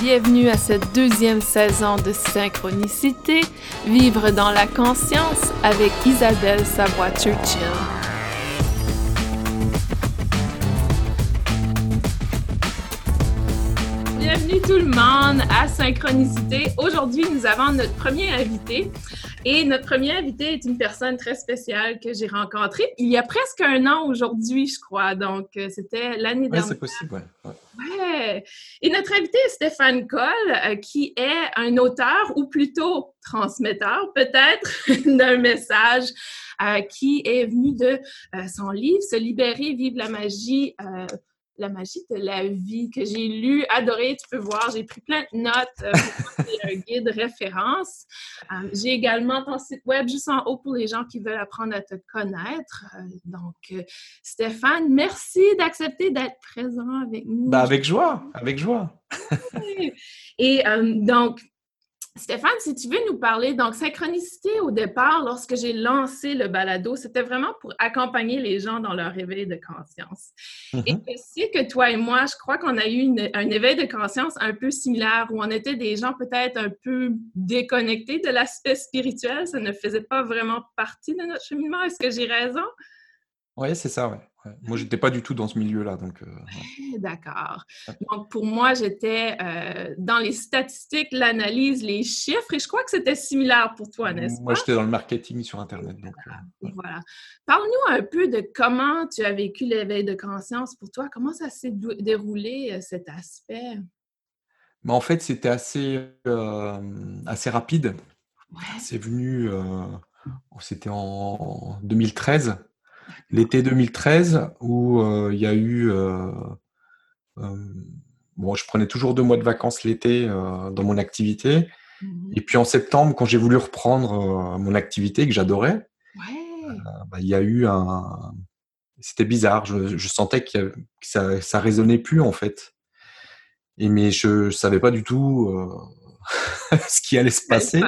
Bienvenue à cette deuxième saison de Synchronicité, Vivre dans la conscience avec Isabelle Savoie-Churchill. Bienvenue tout le monde à Synchronicité. Aujourd'hui, nous avons notre premier invité. Et notre premier invité est une personne très spéciale que j'ai rencontrée il y a presque un an aujourd'hui, je crois. Donc, euh, c'était l'année dernière. C'est possible, ouais. ouais. Et notre invité Stéphane Coll, euh, qui est un auteur, ou plutôt transmetteur, peut-être, d'un message euh, qui est venu de son livre Se libérer, vivre la magie la magie de la vie que j'ai lu, adoré, tu peux voir, j'ai pris plein de notes, euh, un guide référence. Euh, j'ai également ton site web juste en haut pour les gens qui veulent apprendre à te connaître. Euh, donc, Stéphane, merci d'accepter d'être présent avec nous. Bah, avec joie, avec joie. Et donc, Stéphane, si tu veux nous parler, donc synchronicité au départ, lorsque j'ai lancé le balado, c'était vraiment pour accompagner les gens dans leur éveil de conscience. Et mm-hmm. je sais que toi et moi, je crois qu'on a eu un éveil de conscience un peu similaire, où on était des gens peut-être un peu déconnectés de l'aspect spirituel, ça ne faisait pas vraiment partie de notre cheminement. Est-ce que j'ai raison? Oui, c'est ça, ouais. Moi, je n'étais pas du tout dans ce milieu-là. Donc, euh, D'accord. Donc, pour moi, j'étais euh, dans les statistiques, l'analyse, les chiffres, et je crois que c'était similaire pour toi, n'est-ce pas? Moi, j'étais dans le marketing sur Internet. Donc, euh, voilà. Parle-nous un peu de comment tu as vécu l'éveil de conscience pour toi. Comment ça s'est déroulé, cet aspect? Mais en fait, c'était assez, assez rapide. C'est venu, c'était en 2013 l'été 2013 où euh, il y a eu. Euh, euh, bon, je prenais toujours deux mois de vacances l'été dans mon activité. Mmh Et puis en septembre, quand j'ai voulu reprendre mon activité que j'adorais, bah, il y a eu un. C'était bizarre. Je, sentais que, ça, ça résonnait plus en fait. Et mais je, ne savais pas du tout ce qui allait se passer.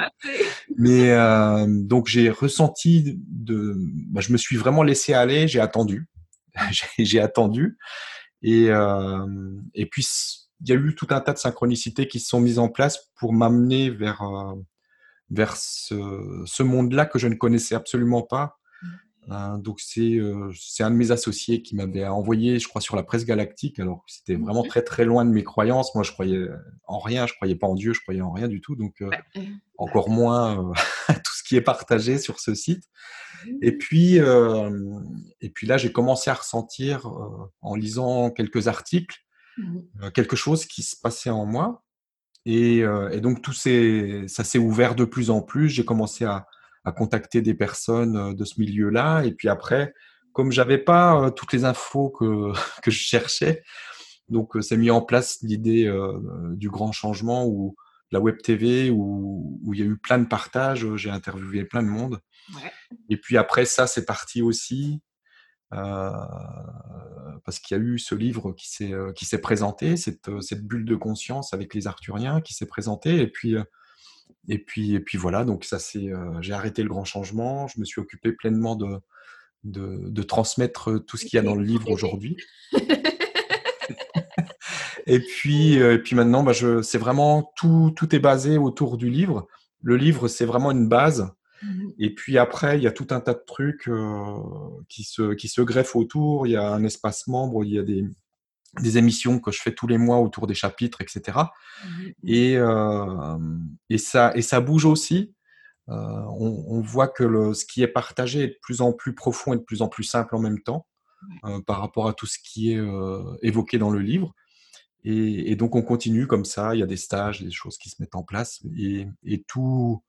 Mais euh, donc j'ai ressenti de, bah, je me suis vraiment laissé aller, j'ai attendu, j'ai attendu, et euh, et puis il y a eu tout un tas de synchronicités qui se sont mises en place pour m'amener vers euh, vers ce, ce monde-là que je ne connaissais absolument pas Hein, donc euh, c'est un de mes associés qui m'avait envoyé, je crois, sur la presse galactique. Alors c'était vraiment très très loin de mes croyances. Moi, je croyais en rien, je croyais pas en Dieu, je croyais en rien du tout. Donc euh, encore moins euh, tout ce qui est partagé sur ce site. Et mmh. puis et puis là, j'ai commencé à ressentir en lisant quelques articles mmh. quelque chose qui se passait en moi. Et, et donc tout ça s'est ouvert de plus en plus. J'ai commencé à à contacter des personnes euh, de ce milieu-là. Et puis après, comme j'avais pas euh, toutes les infos que, que je cherchais, donc c'est euh, mis en place l'idée du grand changement ou la web TV où, où, il y a eu plein de partages. J'ai interviewé plein de monde. Et puis après ça, c'est parti aussi. parce qu'il y a eu ce livre qui s'est qui s'est présenté, cette, cette bulle de conscience avec les Arthuriens qui s'est présenté, et puis et puis, et puis voilà, donc ça c'est, euh, j'ai arrêté le grand changement. Je me suis occupé pleinement de, de, transmettre tout ce qu'il y a dans le livre aujourd'hui. et puis, euh, et puis maintenant, bah, je, c'est vraiment tout, tout est basé autour du livre. Le livre, c'est vraiment une base. Mmh et puis après, il y a tout un tas de trucs euh, qui, se, qui se greffent autour. Il y a un espace membre, il y a des, des émissions que je fais tous les mois autour des chapitres, etc. Et, mmh euh, et, ça, et ça bouge aussi. Euh, on, voit que le, ce qui est partagé est de plus en plus profond et de plus en plus simple en même temps euh, par rapport à tout ce qui est évoqué dans le livre. Et, donc on continue comme ça, il y a des stages, des choses qui se mettent en place et, et tout,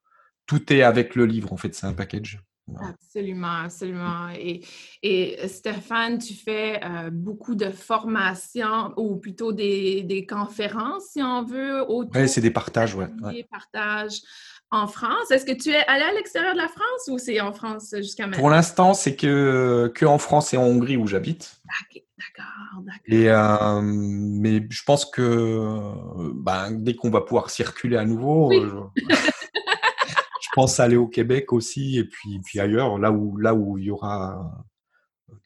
tout est avec le livre en fait, c'est un package. Absolument, absolument. Et, et, euh, Stéphane, tu fais euh, beaucoup de formations ou plutôt des, des, conférences, si on veut. Oui, c'est des partages, oui. Des partages en France. Est-ce que tu es allé à l'extérieur de la France ou c'est en France jusqu'à maintenant? Pour l'instant, c'est que, que en France et en Hongrie où j'habite. d'accord, d'accord. Et euh, mais je pense que ben, dès qu'on va pouvoir circuler à nouveau, pense aller au Québec aussi et puis, puis ailleurs, là où, là où il y aura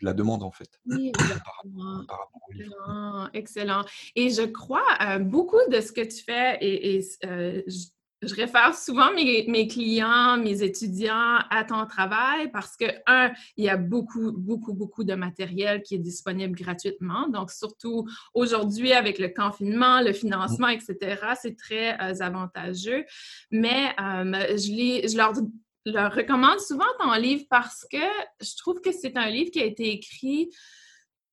la demande, en fait. Oui, excellent, excellent. Et je crois euh, beaucoup de ce que tu fais, et, et je réfère souvent mes, clients, mes étudiants à ton travail parce que, un, il y a beaucoup, beaucoup, beaucoup de matériel qui est disponible gratuitement. Donc, surtout aujourd'hui, avec le confinement, le financement, etc., c'est très euh, avantageux. Mais euh, je, je leur, leur, recommande souvent ton livre parce que je trouve que c'est un livre qui a été écrit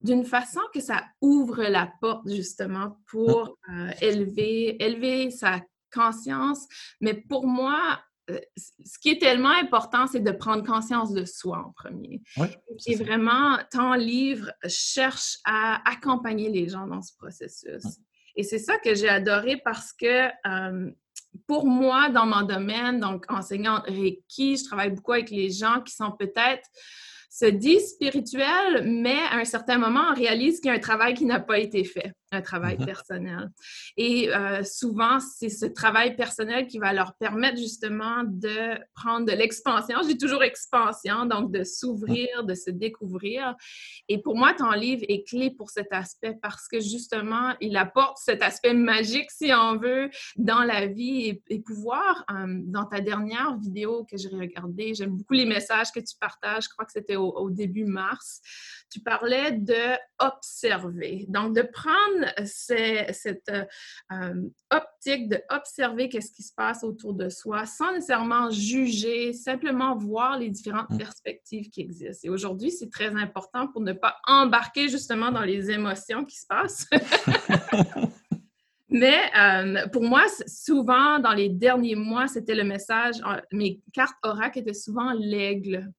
d'une façon que ça ouvre la porte justement pour euh, élever, élever sa conscience. Mais pour moi, euh, ce qui est tellement important, c'est de prendre conscience de soi en premier. et vraiment, ton livre cherche à accompagner les gens dans ce processus. Et c'est ça que j'ai adoré parce que euh, pour moi, dans mon domaine, donc enseignante Reiki, je travaille beaucoup avec les gens qui sont peut-être se disent spirituels, mais à un certain moment, on réalise qu'il y a un travail qui n'a pas été fait un travail mm-hmm. personnel. Et euh, souvent, c'est ce travail personnel qui va leur permettre justement de prendre de l'expansion. J'ai toujours expansion, donc de s'ouvrir, de se découvrir. Et pour moi, ton livre est clé pour cet aspect parce que justement, il apporte cet aspect magique, si on veut, dans la vie et, pouvoir, euh, dans ta dernière vidéo que j'ai regardée, j'aime beaucoup les messages que tu partages, je crois que c'était au, au début mars, tu parlais de observer, donc de prendre cette euh, optique de observer qu'est-ce qui se passe autour de soi sans nécessairement juger, simplement voir les différentes mmh. perspectives qui existent. Et aujourd'hui, c'est très important pour ne pas embarquer justement dans les émotions qui se passent. Mais euh, pour moi, souvent, dans les derniers mois, c'était le message, euh, mes cartes oracle étaient souvent l'aigle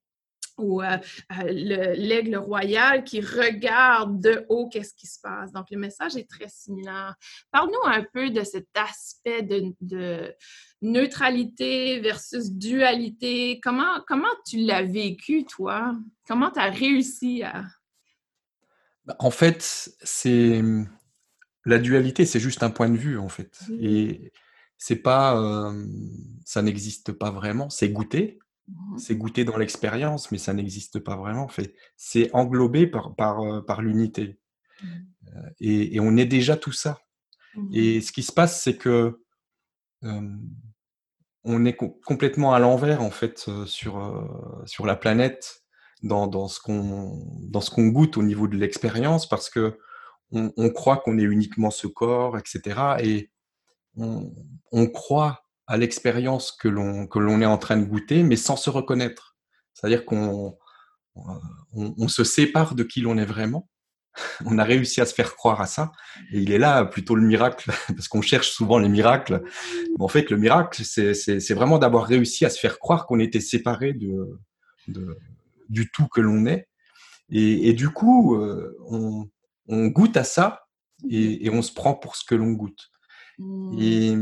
ou euh, euh, l'aigle royal qui regarde de haut qu'est-ce qui se passe. Donc, le message est très similaire. Parle-nous un peu de cet aspect de, neutralité versus dualité. Comment, comment tu l'as vécu, toi? Comment tu as réussi à... Bah, en fait, c'est la dualité, c'est juste un point de vue, en fait. Et c'est pas... Euh, ça n'existe pas vraiment. C'est goûter, Mmh c'est goûter dans l'expérience, mais ça n'existe pas vraiment. fait. C'est englobé par, par, euh, par l'unité. Mmh. Euh, et, et, on est déjà tout ça. Mmh et ce qui se passe, c'est que on est complètement à l'envers, en fait, euh, sur, sur la planète, dans, dans ce qu'on goûte au niveau de l'expérience, parce que on, on croit qu'on est uniquement ce corps, etc. Et on, on croit à l'expérience que l'on que l'on est en train de goûter, mais sans se reconnaître. C'est-à-dire qu'on on, se sépare de qui l'on est vraiment. On a réussi à se faire croire à ça. Et il est là plutôt le miracle, parce qu'on cherche souvent les miracles. en fait, le miracle, c'est vraiment d'avoir réussi à se faire croire qu'on était séparé de, de, du tout que l'on est. Et, et, du coup, euh, on, on, goûte à ça et, et, on se prend pour ce que l'on goûte. Mmh. Et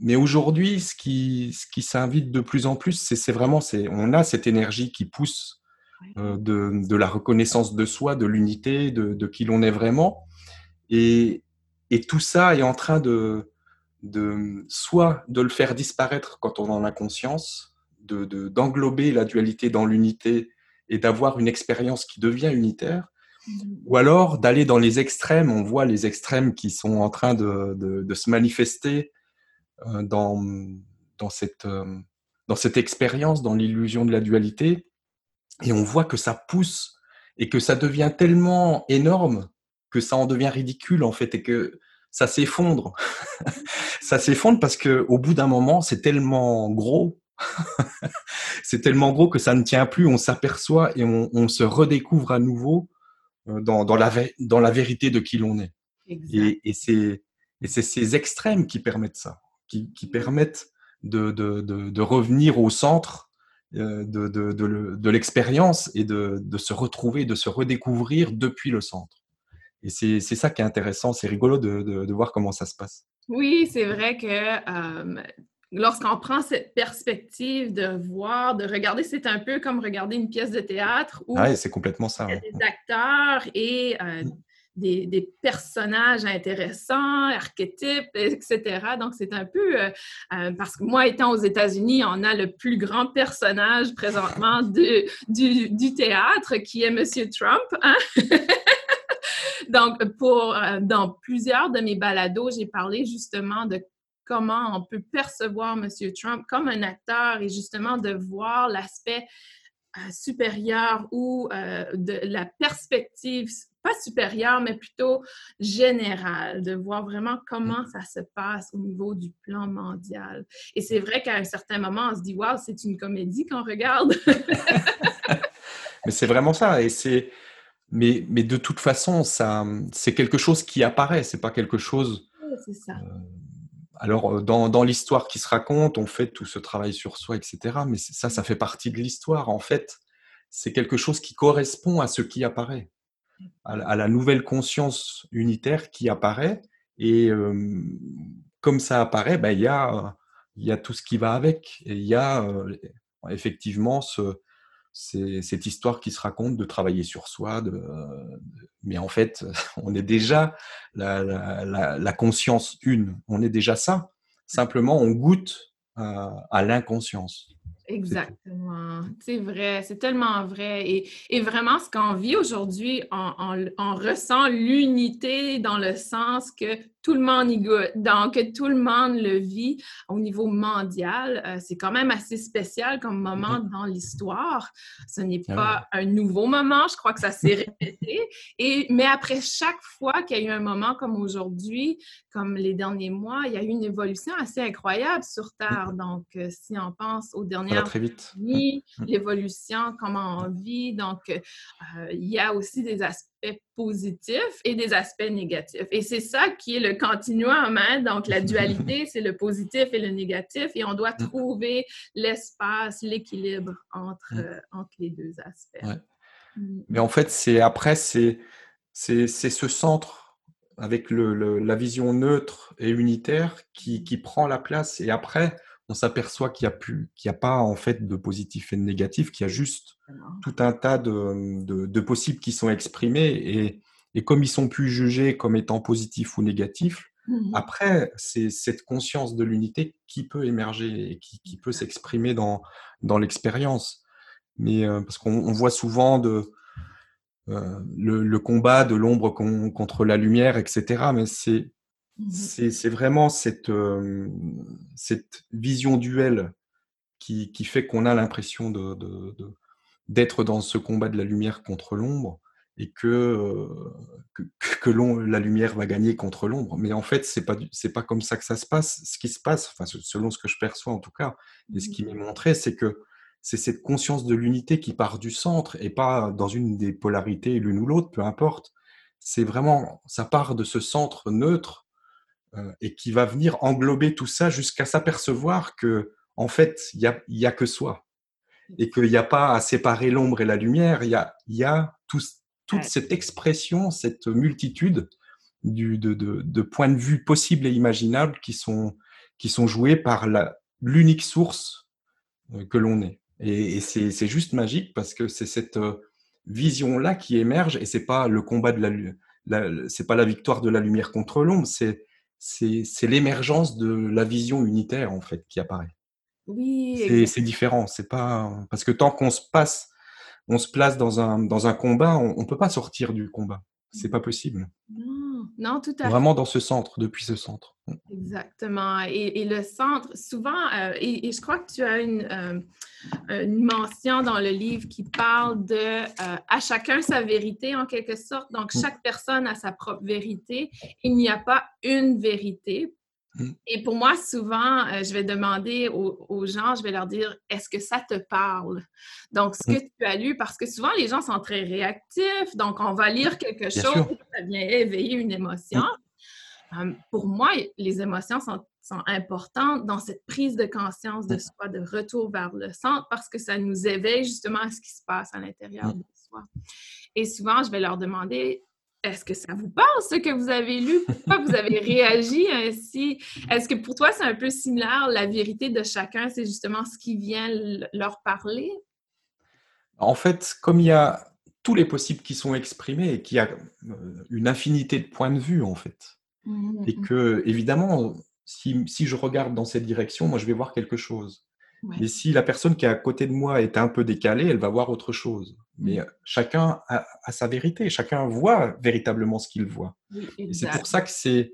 mais aujourd'hui, ce qui, ce qui s'invite de plus en plus, c'est vraiment, on a cette énergie qui pousse euh, de, de, la reconnaissance de soi, de l'unité, de, de, qui l'on est vraiment. Et, et, tout ça est en train de, de, soit de le faire disparaître quand on en a conscience, de, d'englober la dualité dans l'unité et d'avoir une expérience qui devient unitaire, mmh. ou alors d'aller dans les extrêmes. On voit les extrêmes qui sont en train de, de se manifester dans, dans, cette, euh, dans cette expérience, dans l'illusion de la dualité, et on voit que ça pousse et que ça devient tellement énorme que ça en devient ridicule en fait et que ça s'effondre. ça s'effondre parce que au bout d'un moment, c'est tellement gros, c'est tellement gros que ça ne tient plus. On s'aperçoit et on, on, se redécouvre à nouveau euh, dans, dans, la, dans la vérité de qui l'on est. Et, et c'est ces extrêmes qui permettent ça qui, permettent de, de, de, revenir au centre euh, de, de l'expérience et de, se retrouver, de se redécouvrir depuis le centre. Et c'est ça qui est intéressant, c'est rigolo de, voir comment ça se passe. Oui, c'est vrai que euh, lorsqu'on prend cette perspective de voir, de regarder, c'est un peu comme regarder une pièce de théâtre où ah c'est complètement ça. Il y a des acteurs et euh, des, personnages intéressants, archétypes, etc. Donc, c'est un peu, euh, euh, parce que moi, étant aux États-Unis, on a le plus grand personnage présentement du, du, théâtre qui est Monsieur Trump. Hein? Donc, pour, dans plusieurs de mes balados, j'ai parlé justement de comment on peut percevoir M. Trump comme un acteur et justement de voir l'aspect euh, supérieur ou euh, de la perspective, pas supérieure, mais plutôt générale, de voir vraiment comment mm. ça se passe au niveau du plan mondial. Et c'est vrai qu'à un certain moment, on se dit, waouh, c'est une comédie qu'on regarde. mais c'est vraiment ça. Et c'est. Mais, mais de toute façon, ça, c'est quelque chose qui apparaît, c'est pas quelque chose. c'est ça. Euh, alors, euh, dans, l'histoire qui se raconte, on fait tout ce travail sur soi, etc. Mais ça, ça fait partie de l'histoire. En fait, c'est quelque chose qui correspond à ce qui apparaît, à, la nouvelle conscience unitaire qui apparaît. Et comme ça apparaît, ben, il y, a, y a tout ce qui va avec. Il y a effectivement ce, cette histoire qui se raconte de travailler sur soi, de, mais en fait, on est déjà la, conscience une, on est déjà ça. Simplement, on goûte à l'inconscience. Exactement. C'est vrai, c'est tellement vrai. Et, vraiment, ce qu'on vit aujourd'hui, on, ressent l'unité dans le sens que tout le monde y goûte, donc tout le monde le vit au niveau mondial. Euh, c'est quand même assez spécial comme moment mm-hmm. dans l'histoire. Ce n'est ah pas un nouveau moment, je crois que ça s'est répété. Et, mais après chaque fois qu'il y a eu un moment comme aujourd'hui, comme les derniers mois, il y a eu une évolution assez incroyable sur Terre. Mm. Donc, euh, si on pense aux dernières très vite. Mm. l'évolution, comment on vit, donc euh, il y a aussi des aspects positifs et des aspects négatifs. Et c'est ça qui est le continuum, hein? donc la dualité, c'est le positif et le négatif, et on doit mm. trouver l'espace, l'équilibre entre, mm. euh, entre les deux aspects. Mm. Mais en fait, c'est après, c'est ce centre avec le, la vision neutre et unitaire qui, qui prend la place, et après, on s'aperçoit qu'il n'y a, a pas en fait de positif et de négatif, qu'il y a juste tout un tas de, possibles qui sont exprimés et, et, comme ils sont plus jugés comme étant positifs ou négatifs, mmh après, c'est cette conscience de l'unité qui peut émerger et qui, peut s'exprimer dans, dans l'expérience. Mais euh, parce qu'on voit souvent de, euh, le, combat de l'ombre contre la lumière, etc. Mais c'est c'est vraiment cette, cette vision duelle qui, qui fait qu'on a l'impression d'être de, de, dans ce combat de la lumière contre l'ombre et que, que, que la lumière va gagner contre l'ombre. Mais en fait, c'est pas c'est pas comme ça que ça se passe. Ce qui se passe, enfin, selon ce que je perçois en tout cas, et ce mmh qui m'est montré, c'est que c'est cette conscience de l'unité qui part du centre et pas dans une des polarités, l'une ou l'autre, peu importe. C'est vraiment, ça part de ce centre neutre euh, et qui va venir englober tout ça jusqu'à s'apercevoir que, en fait, il n'y a, y a que soi et qu'il n'y a pas à séparer l'ombre et la lumière. Il y a, y a toute cette expression, cette multitude du, de, de, de, points de vue possibles et imaginables qui sont, qui sont joués par l'unique source euh, que l'on est. Et, et c'est juste magique parce que c'est cette euh, vision-là qui émerge et c'est pas le combat de la, la c'est pas la victoire de la lumière contre l'ombre, c'est c'est l'émergence de la vision unitaire en fait qui apparaît. Oui. C'est différent. C'est pas parce que tant qu'on se passe, on se place dans un dans un combat, on, ne peut pas sortir du combat. C'est pas possible. Non, non, tout à fait. Vraiment dans ce centre, depuis ce centre. Mm. Exactement. Et, le centre, souvent, euh, et, je crois que tu as une, euh, une, mention dans le livre qui parle de euh, à chacun sa vérité en quelque sorte. Donc, mm. chaque personne a sa propre vérité. Il n'y a pas une vérité. Et pour moi, souvent, euh, je vais demander aux, gens, je vais leur dire, est-ce que ça te parle? Donc, ce mm. que tu as lu, parce que souvent, les gens sont très réactifs, donc on va lire quelque chose, ça vient éveiller une émotion. Mm. Euh, pour moi, les émotions sont, importantes dans cette prise de conscience de soi, de retour vers le centre, parce que ça nous éveille justement à ce qui se passe à l'intérieur de soi. Et souvent, je vais leur demander, est-ce que ça vous parle, ce que vous avez lu? Pourquoi vous avez réagi ainsi? Est-ce que pour toi, c'est un peu similaire? La vérité de chacun, c'est justement ce qui vient leur parler? En fait, comme il y a tous les possibles qui sont exprimés et qu'il y a euh, une infinité de points de vue, en fait. Mmh, et mmh. que, évidemment, si, si, je regarde dans cette direction, moi, je vais voir quelque chose. Mais si la personne qui est à côté de moi est un peu décalée, elle va voir autre chose. Mais mmh. chacun a, sa vérité, chacun voit véritablement ce qu'il voit. et c'est pour ça que c'est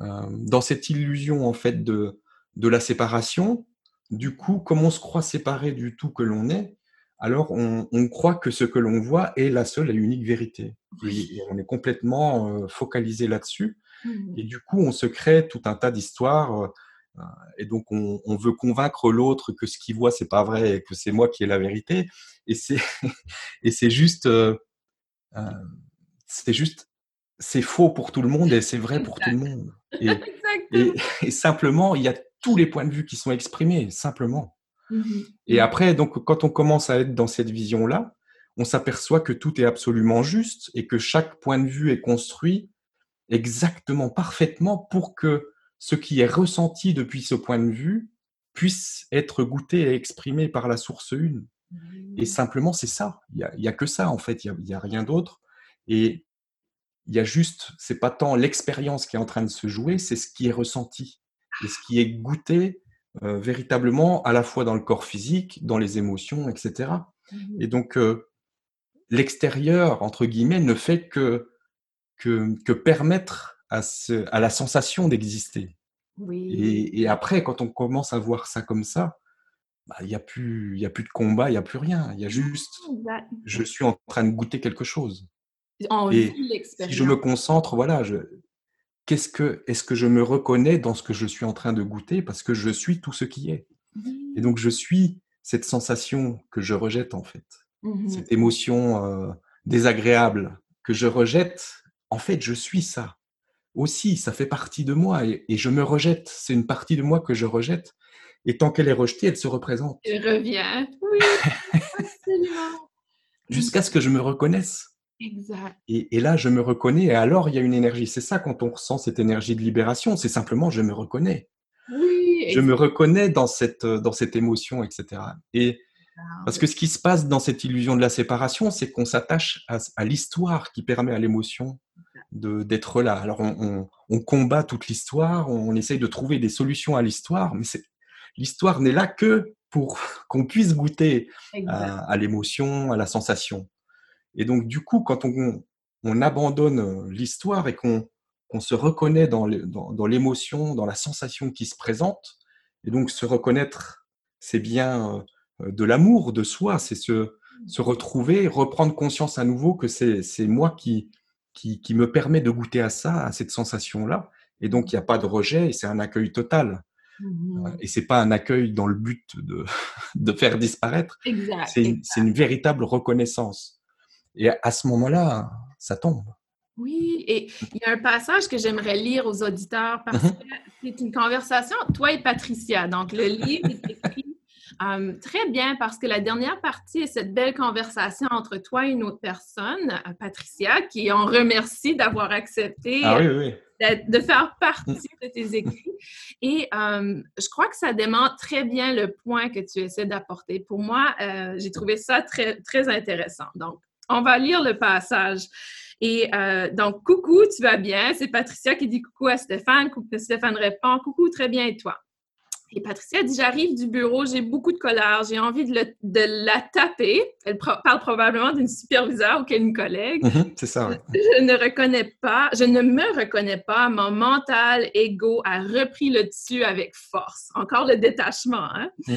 euh, dans cette illusion en fait de, de la séparation, du coup, comme on se croit séparé du tout que l'on est, alors on, croit que ce que l'on voit est la seule et unique vérité. Et, on est complètement euh, focalisé là-dessus. Mmh. Et du coup, on se crée tout un tas d'histoires. Euh, et donc, on, veut convaincre l'autre que ce qu'il voit, c'est pas vrai et que c'est moi qui ai la vérité. Et c'est, et c'est juste, euh, c'est juste, c'est faux pour tout le monde et c'est vrai pour tout le monde. Et, et, simplement, il y a tous les points de vue qui sont exprimés, simplement. Mmh et après, donc, quand on commence à être dans cette vision-là, on s'aperçoit que tout est absolument juste et que chaque point de vue est construit exactement, parfaitement pour que ce qui est ressenti depuis ce point de vue puisse être goûté et exprimé par la source une. Et mmh. simplement, c'est ça. Il n'y a, a, que ça, en fait. Il n'y a, a, rien d'autre. Et il y a juste, c'est pas tant l'expérience qui est en train de se jouer, c'est ce qui est ressenti et ce qui est goûté euh, véritablement à la fois dans le corps physique, dans les émotions, etc. Mmh et donc, euh, l'extérieur, entre guillemets, ne fait que, que, que permettre à, ce, à, la sensation d'exister. Oui. Et, et, après, quand on commence à voir ça comme ça, bah, il n'y a, plus, a plus de combat, il n'y a plus rien. Il y a juste, je suis en train de goûter quelque chose. et si je me concentre, voilà, je, qu'est-ce que, est-ce que je me reconnais dans ce que je suis en train de goûter parce que je suis tout ce qui est. Et donc je suis cette sensation que je rejette en fait, mmh cette émotion euh, désagréable que je rejette. En fait, je suis ça aussi, ça fait partie de moi et, je me rejette. C'est une partie de moi que je rejette. Et tant qu'elle est rejetée, elle se représente. Elle revient. Oui, absolument. Jusqu'à ce que je me reconnaisse. Exact. Et, là, je me reconnais, et alors il y a une énergie. C'est ça quand on ressent cette énergie de libération, c'est simplement je me reconnais. Oui, je me reconnais dans cette, dans cette émotion, etc. Et parce que ce qui se passe dans cette illusion de la séparation, c'est qu'on s'attache à, l'histoire qui permet à l'émotion d'être là. Alors on, on, combat toute l'histoire, on, essaye de trouver des solutions à l'histoire, mais l'histoire n'est là que pour qu'on puisse goûter à l'émotion, à la sensation. Et donc, du coup, quand on, on abandonne euh, l'histoire et qu'on se reconnaît dans l'émotion, dans, la sensation qui se présente, et donc se reconnaître, c'est bien euh, de l'amour de soi, c'est se, se, retrouver, reprendre conscience à nouveau que c'est moi qui, qui, qui, me permet de goûter à ça, à cette sensation-là. Et donc, il n'y a pas de rejet, c'est un accueil total. Mmh et c'est pas un accueil dans le but de, de faire disparaître. C'est une, une véritable reconnaissance. Et à ce moment-là, ça tombe. Oui, et il y a un passage que j'aimerais lire aux auditeurs parce mhm. que c'est une conversation, toi et Patricia. Donc, le livre est écrit euh, très bien parce que la dernière partie est cette belle conversation entre toi et une autre personne, euh, Patricia, qui en remercie d'avoir accepté ah de faire partie de tes écrits. Et euh, je crois que ça démontre très bien le point que tu essaies d'apporter. Pour moi, j'ai trouvé ça très, très intéressant. Donc, on va lire le passage. Et euh, donc, coucou, tu vas bien? C'est Patricia qui dit coucou à Stéphane. Stéphane répond coucou, très bien, et toi? Et Patricia dit J'arrive du bureau, j'ai beaucoup de colère, j'ai envie de, la taper. Elle parle probablement d'une superviseure ou d'une collègue. Mm-hmm, c'est ça. Je, ne reconnais pas, je ne me reconnais pas. Mon mental ego a repris le dessus avec force. Encore le détachement. Hein? Mm.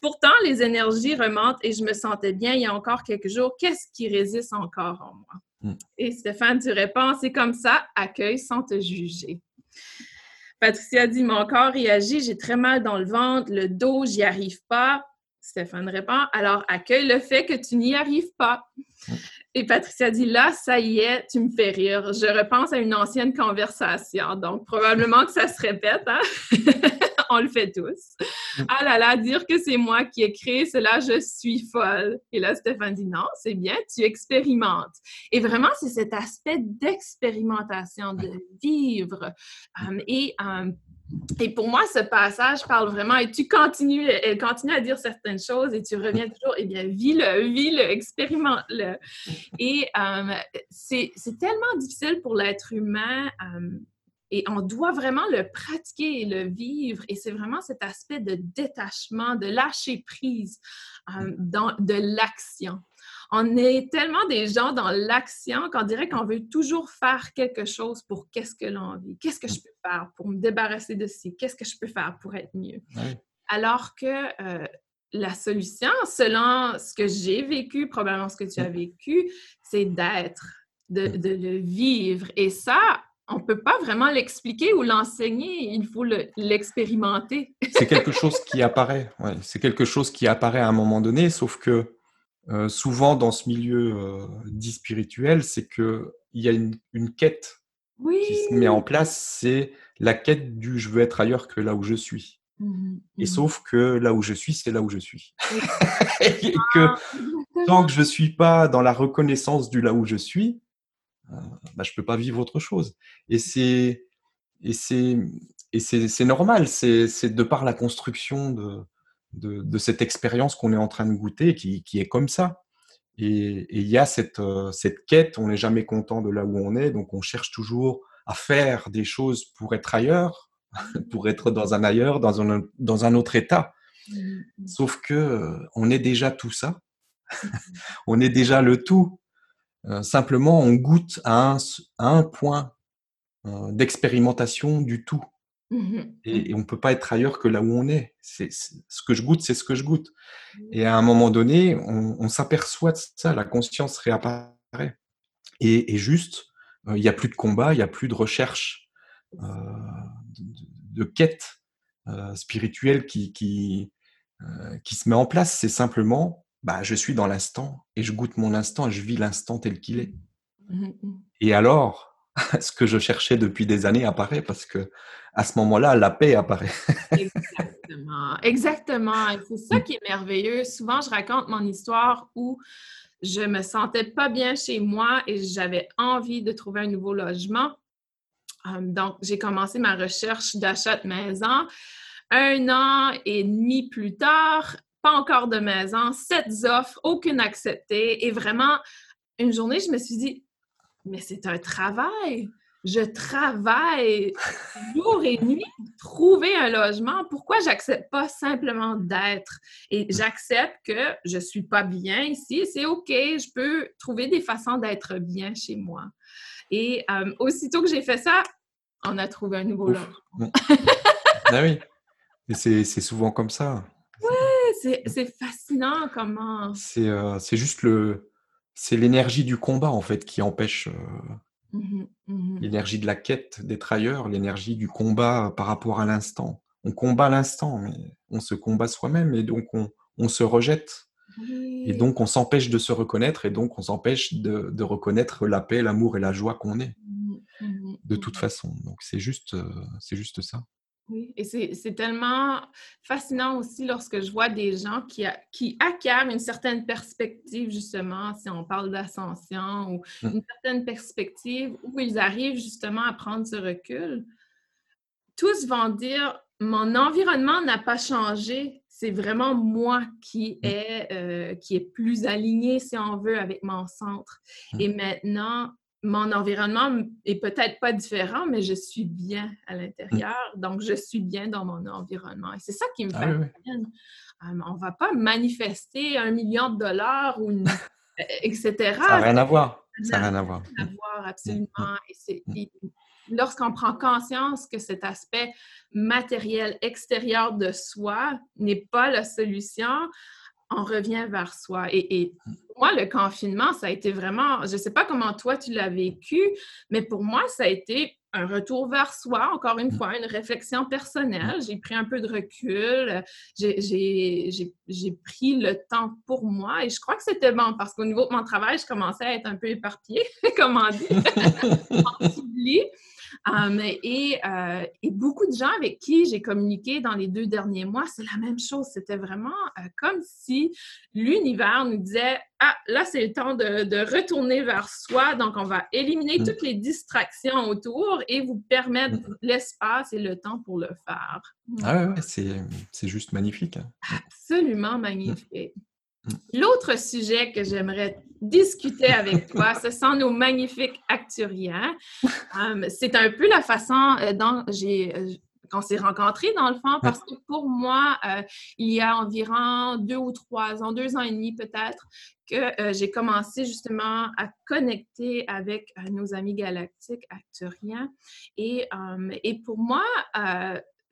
Pourtant, les énergies remontent et je me sentais bien il y a encore quelques jours. Qu'est-ce qui résiste encore en moi? Hmm. Et Stéphane, tu réponds, c'est comme ça, accueille sans te juger. Patricia dit, mon corps réagit, j'ai très mal dans le ventre, le dos, j'y arrive pas. Stéphane répond, alors accueille le fait que tu n'y arrives pas. Et Patricia dit, là, ça y est, tu me fais rire. Je repense à une ancienne conversation. Donc, probablement que ça se répète. Hein? on le fait tous. Mm. Ah là là, dire que c'est moi qui ai créé cela, je suis folle. Et là, Stéphane dit non, c'est bien, tu expérimentes. Et vraiment, c'est cet aspect d'expérimentation, de vivre. Mm. Um, et um, Et pour moi, ce passage parle vraiment, et tu continues, elle continue à dire certaines choses et tu reviens toujours, eh bien, vis-le, vis-le, expérimente-le. Et euh, c'est tellement difficile pour l'être humain euh, et on doit vraiment le pratiquer et le vivre. Et c'est vraiment cet aspect de détachement, de lâcher prise euh, dans, de l'action on est tellement des gens dans l'action qu'on dirait qu'on veut toujours faire quelque chose pour qu'est-ce que l'on vit. Qu'est-ce que je peux faire pour me débarrasser de ci? Qu'est-ce que je peux faire pour être mieux? Alors que euh, la solution, selon ce que j'ai vécu, probablement ce que tu as vécu, c'est d'être, de, le vivre. Et ça, on ne peut pas vraiment l'expliquer ou l'enseigner, il faut l'expérimenter. c'est quelque chose qui apparaît, c'est quelque chose qui apparaît à un moment donné, sauf que euh, souvent dans ce milieu euh, dit spirituel, c'est qu'il y a une, quête qui se met en place, c'est la quête du je veux être ailleurs que là où je suis. Mmh Et mmh sauf que là où je suis, c'est là où je suis. Et que tant que je ne suis pas dans la reconnaissance du là où je suis, bah, je ne peux pas vivre autre chose. Et c'est et c'est normal, c'est de par la construction de, de, cette expérience qu'on est en train de goûter qui, qui est comme ça. Et il y a cette, euh, cette quête, on n'est jamais content de là où on est, donc on cherche toujours à faire des choses pour être ailleurs, pour être dans un ailleurs, dans un, dans un autre état. Mmh. Sauf que euh, on est déjà tout ça, on est déjà le tout. Euh, simplement, on goûte à un, à un point d'expérimentation du tout. Mmh et, on ne peut pas être ailleurs que là où on est. C'est, ce que je goûte, c'est ce que je goûte. Mmh. Et à un moment donné, on, s'aperçoit de ça, la conscience réapparaît. Et, juste, euh, il n'y a plus de combat, il n'y a plus de recherche, euh, de, quête euh, spirituelle qui, qui, qui se met en place. C'est simplement, bah, je suis dans l'instant et je goûte mon instant et je vis l'instant tel qu'il est. Mmh et alors, ce que je cherchais depuis des années apparaît parce que à ce moment-là, la paix apparaît. exactement, exactement. c'est ça mm. qui est merveilleux. Souvent, je raconte mon histoire où je me sentais pas bien chez moi et j'avais envie de trouver un nouveau logement. Hum, donc, j'ai commencé ma recherche d'achat de maison. Un an et demi plus tard, pas encore de maison, sept offres, aucune acceptée. Et vraiment, une journée, je me suis dit, mais c'est un travail. Je travaille jour et nuit pour trouver un logement. Pourquoi j'accepte pas simplement d'être? Et j'accepte que je suis pas bien ici. C'est OK, je peux trouver des façons d'être bien chez moi. Et euh, aussitôt que j'ai fait ça, on a trouvé un nouveau logement. ah oui. c'est souvent comme ça. Oui, c'est fascinant comment. Euh, c'est juste le, c'est l'énergie du combat en fait qui empêche euh, mmh mmh l'énergie de la quête d'être ailleurs, l'énergie du combat par rapport à l'instant. On combat l'instant, mais on se combat soi-même et donc on, se rejette. Et donc on s'empêche de se reconnaître et donc on s'empêche de, reconnaître la paix, l'amour et la joie qu'on est. Mmh de toute façon. Donc c'est juste, euh, c'est juste ça. Oui, et c'est tellement fascinant aussi lorsque je vois des gens qui, qui acquièrent une certaine perspective, justement, si on parle d'ascension, ou mmh. une certaine perspective où ils arrivent justement à prendre ce recul. Tous vont dire, mon environnement n'a pas changé, c'est vraiment moi qui mmh. est, euh, qui est plus aligné, si on veut, avec mon centre. Mmh. Et maintenant, mon environnement est peut-être pas différent, mais je suis bien à l'intérieur, donc je suis bien dans mon environnement. Et c'est ça qui me ah fascine. Euh, on ne va pas manifester un million de dollars ou etc. Ça n'a rien à voir. Ça n'a rien à voir. À voir absolument. Et lorsqu'on prend conscience que cet aspect matériel extérieur de soi n'est pas la solution, on revient vers soi. Et, pour moi, le confinement, ça a été vraiment, je ne sais pas comment toi tu l'as vécu, mais pour moi, ça a été un retour vers soi, encore une fois, une réflexion personnelle. J'ai pris un peu de recul, j'ai pris le temps pour moi et je crois que c'était bon parce qu'au niveau de mon travail, je commençais à être un peu éparpillée, comme on dit, Um, et, euh, et, beaucoup de gens avec qui j'ai communiqué dans les deux derniers mois, c'est la même chose. C'était vraiment euh, comme si l'univers nous disait Ah, là, c'est le temps de, de, retourner vers soi. Donc, on va éliminer mm. toutes les distractions autour et vous permettre mm. l'espace et le temps pour le faire. Ah ouais, c'est juste magnifique. Hein. Absolument magnifique. L'autre sujet que j'aimerais discuter avec toi, ce sont nos magnifiques acturiens. Um, c'est un peu la façon euh, dont j'ai euh, qu'on s'est rencontrés dans le fond, parce que pour moi, euh, il y a environ deux ou trois ans, deux ans et demi peut-être, que j'ai commencé justement à connecter avec nos amis galactiques acturiens. Et, et pour moi,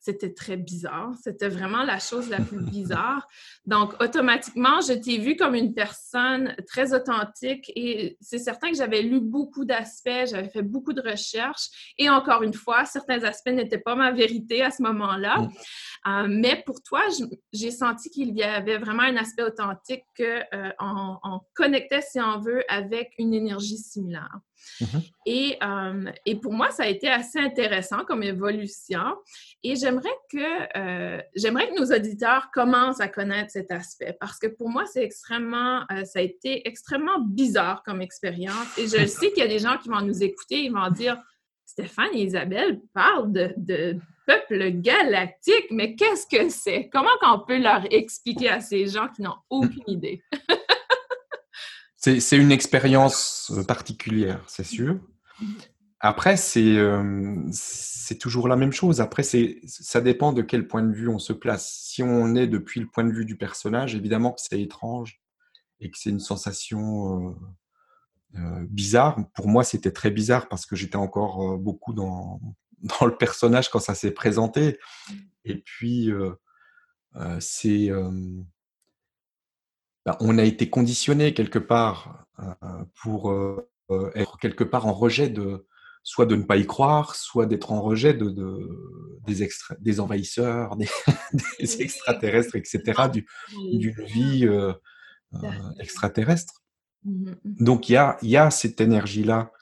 c'était très bizarre. C'était vraiment la chose la plus bizarre. Donc, automatiquement, je t'ai vu comme une personne très authentique et c'est certain que j'avais lu beaucoup d'aspects, j'avais fait beaucoup de recherches et encore une fois, certains aspects n'étaient pas ma vérité à ce moment-là. Mm. Euh, mais pour toi, j'ai senti qu'il y avait vraiment un aspect authentique qu'on euh, connectait, si on veut, avec une énergie similaire. Mm-hmm. et, euh, et, pour moi, ça a été assez intéressant comme évolution. Et j'aimerais que, j'aimerais que nos auditeurs commencent à connaître cet aspect parce que pour moi, c'est extrêmement, ça a été extrêmement bizarre comme expérience. Et je sais qu'il y a des gens qui vont nous écouter, ils vont dire Stéphane et Isabelle parlent de peuple galactique, mais qu'est-ce que c'est? Comment qu'on peut leur expliquer à ces gens qui n'ont aucune idée? c'est une expérience euh, particulière, c'est sûr. Après, euh, c'est toujours la même chose. Après, ça dépend de quel point de vue on se place. Si on est depuis le point de vue du personnage, évidemment que c'est étrange et que c'est une sensation euh, bizarre. Pour moi, c'était très bizarre parce que j'étais encore beaucoup dans, dans le personnage quand ça s'est présenté. Et puis, euh, euh, c'est. Euh, bah, on a été conditionné quelque part pour être quelque part en rejet de soit de ne pas y croire, soit d'être en rejet de, des, des envahisseurs, des, extraterrestres, etc., d'une vie extraterrestre. Mmh, mmh. Donc il y a, y a cette énergie-là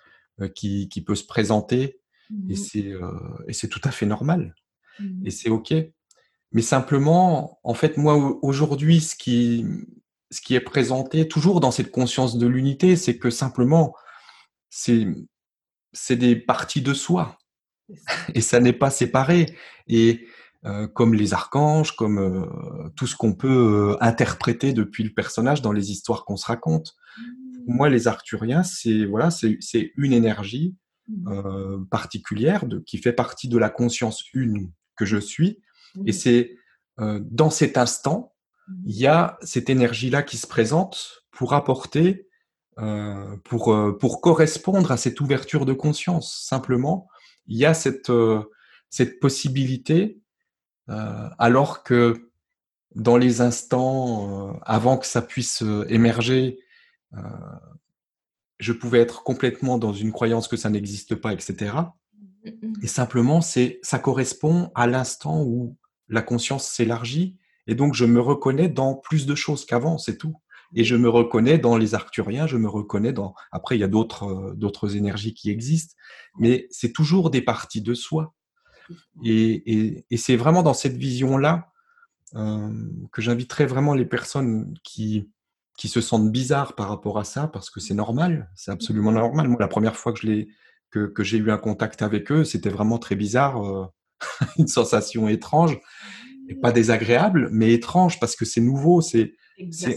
qui, qui, peut se présenter Mmh et c'est tout à fait normal. Mmh et c'est OK. Mais simplement, en fait, moi, aujourd'hui, ce qui, ce qui est présenté, toujours dans cette conscience de l'unité, c'est que simplement, c'est des parties de soi. Et ça n'est pas séparé. Et comme les archanges, comme tout ce qu'on peut interpréter depuis le personnage dans les histoires qu'on se raconte. Mmh. Moi, les Arthuriens, c'est voilà, c'est une énergie Mmh. Euh, particulière de, qui fait partie de la conscience une que je suis. Et c'est euh, dans cet instant. Il y a cette énergie-là qui se présente pour apporter, euh, pour, pour correspondre à cette ouverture de conscience. Simplement, il y a cette, cette possibilité, alors que dans les instants avant que ça puisse émerger, je pouvais être complètement dans une croyance que ça n'existe pas, etc. Mmh, mmh. Et simplement, c'est, ça correspond à l'instant où la conscience s'élargit, et donc je me reconnais dans plus de choses qu'avant, c'est tout. Et je me reconnais dans les Arcturiens, je me reconnais dans. Après, il y a d'autres euh, d'autres énergies qui existent, mais c'est toujours des parties de soi. Et, et, c'est vraiment dans cette vision-là euh, que j'inviterais vraiment les personnes qui qui se sentent bizarres par rapport à ça parce que c'est normal, c'est absolument mmh. normal. Moi, la première fois que je l'ai que, que j'ai eu un contact avec eux, c'était vraiment très bizarre, euh, une sensation étrange et pas désagréable, mais étrange parce que c'est nouveau. C'est,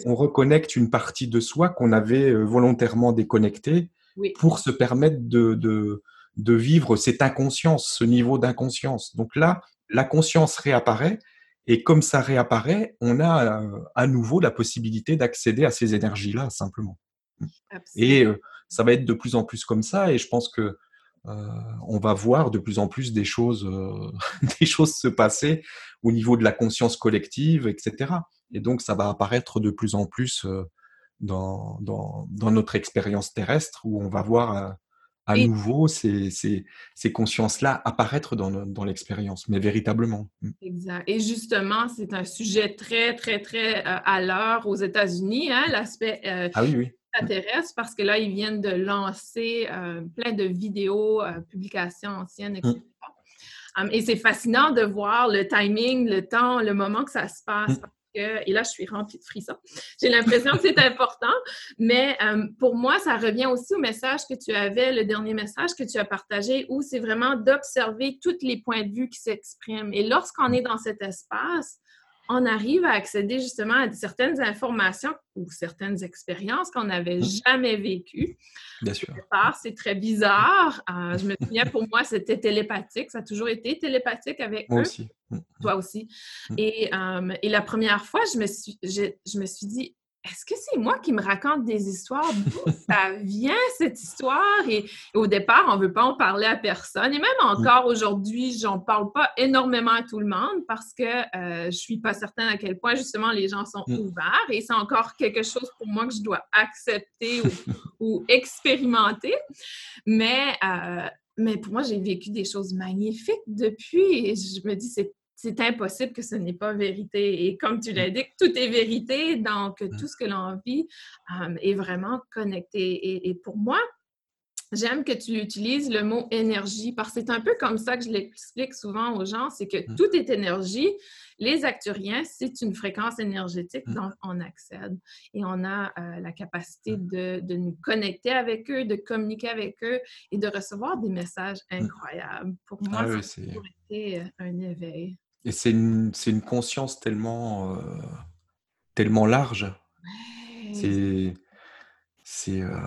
on reconnecte une partie de soi qu'on avait euh, volontairement déconnectée pour se permettre de, de, de vivre cette inconscience, ce niveau d'inconscience. Donc là, la conscience réapparaît et comme ça réapparaît, on a euh, à nouveau la possibilité d'accéder à ces énergies-là, simplement. Et euh, ça va être de plus en plus comme ça, et je pense que on va voir de plus en plus des choses, des choses se passer au niveau de la conscience collective, etc. Et donc, ça va apparaître de plus en plus dans, dans, dans notre expérience terrestre, où on va voir à nouveau ces, ces, ces consciences-là apparaître dans, dans l'expérience, mais véritablement. Mm. Exact. Et justement, c'est un sujet très, très, très euh, à l'heure aux États-Unis, hein, l'aspect euh, ah oui, oui. T'intéresse parce que là, ils viennent de lancer euh, plein de vidéos, euh, publications anciennes, etc. Mm. Um, et c'est fascinant de voir le timing, le temps, le moment que ça se passe. Mm. et là, je suis remplie de frissons. J'ai l'impression que c'est important, mais um, pour moi, ça revient aussi au message que tu avais, le dernier message que tu as partagé, où c'est vraiment d'observer tous les points de vue qui s'expriment. Et lorsqu'on est dans cet espace, on arrive à accéder justement à certaines informations ou certaines expériences qu'on n'avait mmh. jamais vécues. Bien sûr. C'est très bizarre. Euh, je me souviens, pour moi, c'était télépathique. Ça a toujours été télépathique avec moi eux. aussi. Mmh. Toi aussi. Mmh. Et, euh, et, la première fois, je me suis, je me suis dit, est-ce que c'est moi qui me raconte des histoires? D'où ça vient, cette histoire? Et, au départ, on ne veut pas en parler à personne. Et même encore aujourd'hui, j'en parle pas énormément à tout le monde parce que euh, je ne suis pas certaine à quel point, justement, les gens sont mmh. ouverts. Et c'est encore quelque chose pour moi que je dois accepter ou, expérimenter. Mais, euh, mais pour moi, j'ai vécu des choses magnifiques depuis. Et je me dis, c'est c'est impossible que ce n'est pas vérité. Et comme tu l'as dit, tout est vérité, donc mmh. tout ce que l'on vit est vraiment connecté. Et, pour moi, j'aime que tu utilises le mot énergie parce que c'est un peu comme ça que je l'explique souvent aux gens, c'est que mmh. tout est énergie. Les acturiens, c'est une fréquence énergétique dont on accède et on a euh, la capacité de, de, nous connecter avec eux, de communiquer avec eux et de recevoir des messages incroyables. Pour moi, ah c'est euh, un éveil. Et c'est une, une, conscience tellement, euh, tellement large. C'est c'est euh,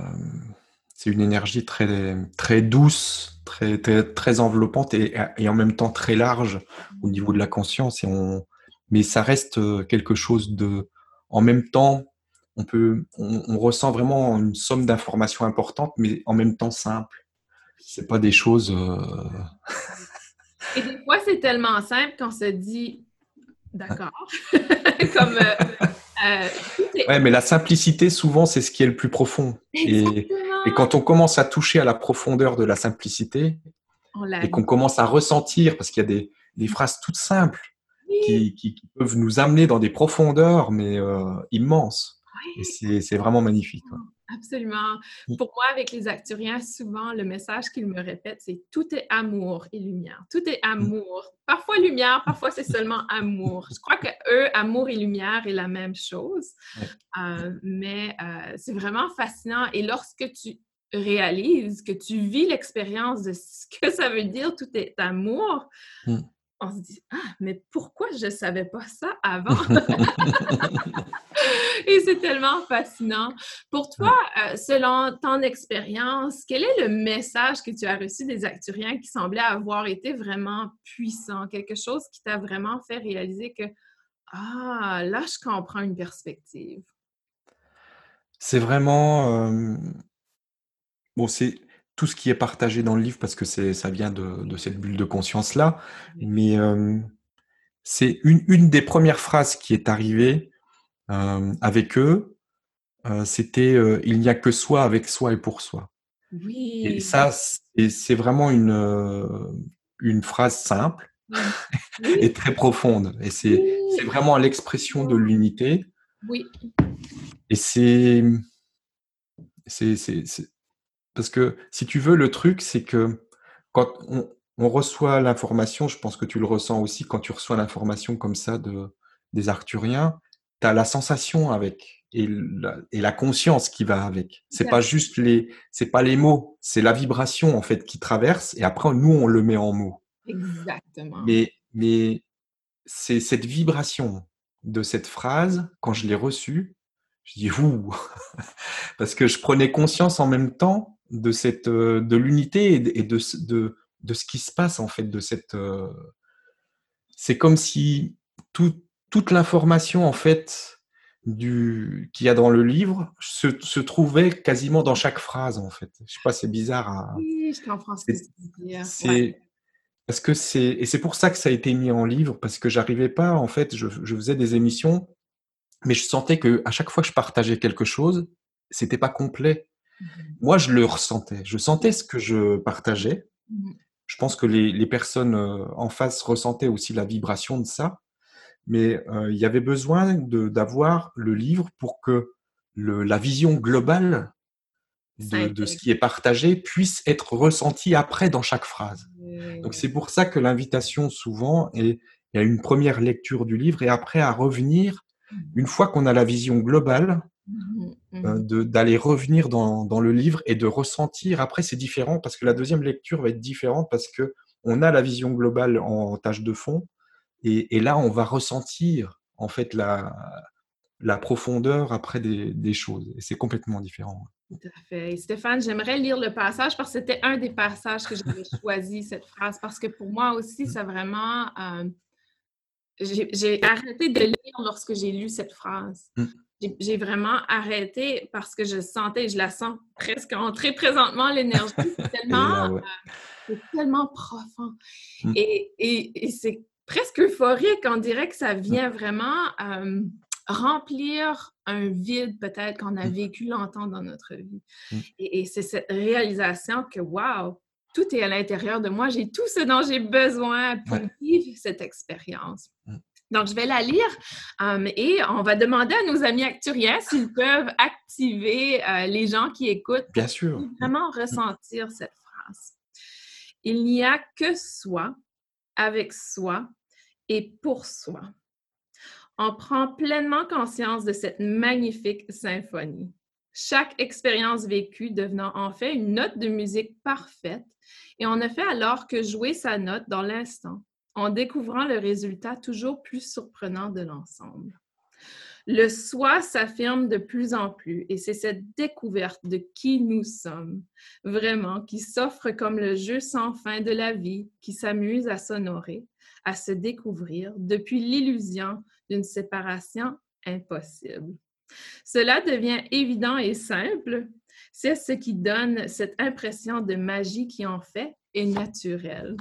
une énergie très, très douce, très, très, très enveloppante et, et, en même temps très large au niveau de la conscience. Et on, mais ça reste euh, quelque chose de... En même temps, on, peut, on, on ressent vraiment une somme d'informations importantes, mais en même temps simple. C'est pas des choses... Euh... Et des fois, c'est tellement simple qu'on se dit d'accord. Comme. Euh, euh Ouais, mais la simplicité, souvent, c'est ce qui est le plus profond. Et, et, quand on commence à toucher à la profondeur de la simplicité, et qu'on commence à ressentir, parce qu'il y a des, des phrases toutes simples qui, qui, peuvent nous amener dans des profondeurs, mais euh, immenses. Et c'est vraiment magnifique. Absolument. Mmh. Pour moi, avec les acturiens, souvent, le message qu'ils me répètent, c'est tout est amour et lumière. Tout est mmh. amour. Parfois lumière, parfois c'est seulement amour. Je crois que eux, amour et lumière est la même chose. Euh, mais euh, c'est vraiment fascinant. Et lorsque tu réalises que tu vis l'expérience de ce que ça veut dire tout est amour, mmh. on se dit Ah, mais pourquoi je ne savais pas ça avant? Et c'est tellement fascinant. Pour toi, euh, selon ton expérience, quel est le message que tu as reçu des Acturiens qui semblait avoir été vraiment puissant, quelque chose qui t'a vraiment fait réaliser que, ah, là, je comprends une perspective? C'est vraiment... Euh, bon, c'est tout ce qui est partagé dans le livre parce que ça vient de, cette bulle de conscience-là. Mais euh, c'est une, une, des premières phrases qui est arrivée avec eux, euh, c'était euh, il n'y a que soi avec soi et pour soi. Oui. Et ça, c'est vraiment une, une phrase simple et très profonde. Et c'est vraiment l'expression de l'unité. Oui. Et c'est. Parce que si tu veux, le truc, c'est que quand on, on reçoit l'information, je pense que tu le ressens aussi quand tu reçois l'information comme ça de, des Arthuriens, tu as la sensation avec et la, et la conscience qui va avec. C'est pas juste les, c'est pas les mots, c'est la vibration en fait qui traverse et après nous on le met en mots. Exactement. Mais mais c'est cette vibration de cette phrase quand je l'ai reçue, je dis ouh parce que je prenais conscience en même temps de cette de l'unité et de, de de ce qui se passe en fait de cette euh, c'est comme si tout toute l'information en fait du qu'il y a dans le livre se, se, trouvait quasiment dans chaque phrase en fait. Je sais pas, c'est bizarre. À... Oui, je comprends ce que C'est parce que c'est et c'est pour ça que ça a été mis en livre parce que j'arrivais pas en fait, je, je, faisais des émissions, mais je sentais que à chaque fois que je partageais quelque chose, c'était pas complet. Mmh Moi, je le ressentais. Je sentais ce que je partageais. Mmh je pense que les, les personnes euh, en face ressentaient aussi la vibration de ça mais euh, il y avait besoin d'avoir le livre pour que la vision globale de, ce qui est partagé puisse être ressenti après dans chaque phrase. Donc c'est pour ça que l'invitation souvent est à une première lecture du livre et après à revenir, mmh. une fois qu'on a la vision globale, mmh euh, mmh d'aller revenir dans, dans, le livre et de ressentir. Après c'est différent parce que la deuxième lecture va être différente parce que on a la vision globale en tâche de fond et, et là on va ressentir en fait la, la profondeur après des, des choses et c'est complètement différent. Tout à fait. Stéphane, j'aimerais lire le passage parce que c'était un des passages que j'avais choisi, cette phrase, parce que pour moi aussi, ça vraiment. Euh, j'ai arrêté de lire lorsque j'ai lu cette phrase. Mmh. J'ai vraiment arrêté parce que je sentais, je la sens presque entrer présentement, l'énergie. C'est tellement, euh, tellement profond. Mmh. Et, et, c'est presque euphorique. On dirait que ça vient vraiment. Euh, remplir un vide peut-être qu'on a mmh. vécu longtemps dans notre vie. Mmh. Et, c'est cette réalisation que, wow, tout est à l'intérieur de moi, j'ai tout ce dont j'ai besoin pour vivre cette expérience. Mmh. Donc, je vais la lire et on va demander à nos amis acturiens s'ils peuvent activer euh, les gens qui écoutent. Bien sûr. vraiment ressentir cette phrase. Il n'y a que soi, avec soi et pour soi on prend pleinement conscience de cette magnifique symphonie. Chaque expérience vécue devenant en fait une note de musique parfaite, et on ne fait alors que jouer sa note dans l'instant, en découvrant le résultat toujours plus surprenant de l'ensemble. Le soi s'affirme de plus en plus et c'est cette découverte de qui nous sommes, vraiment, qui s'offre comme le jeu sans fin de la vie, qui s'amuse à s'honorer, à se découvrir depuis l'illusion d'une séparation impossible. Cela devient évident et simple. C'est ce qui donne cette impression de magie qui en fait est naturelle.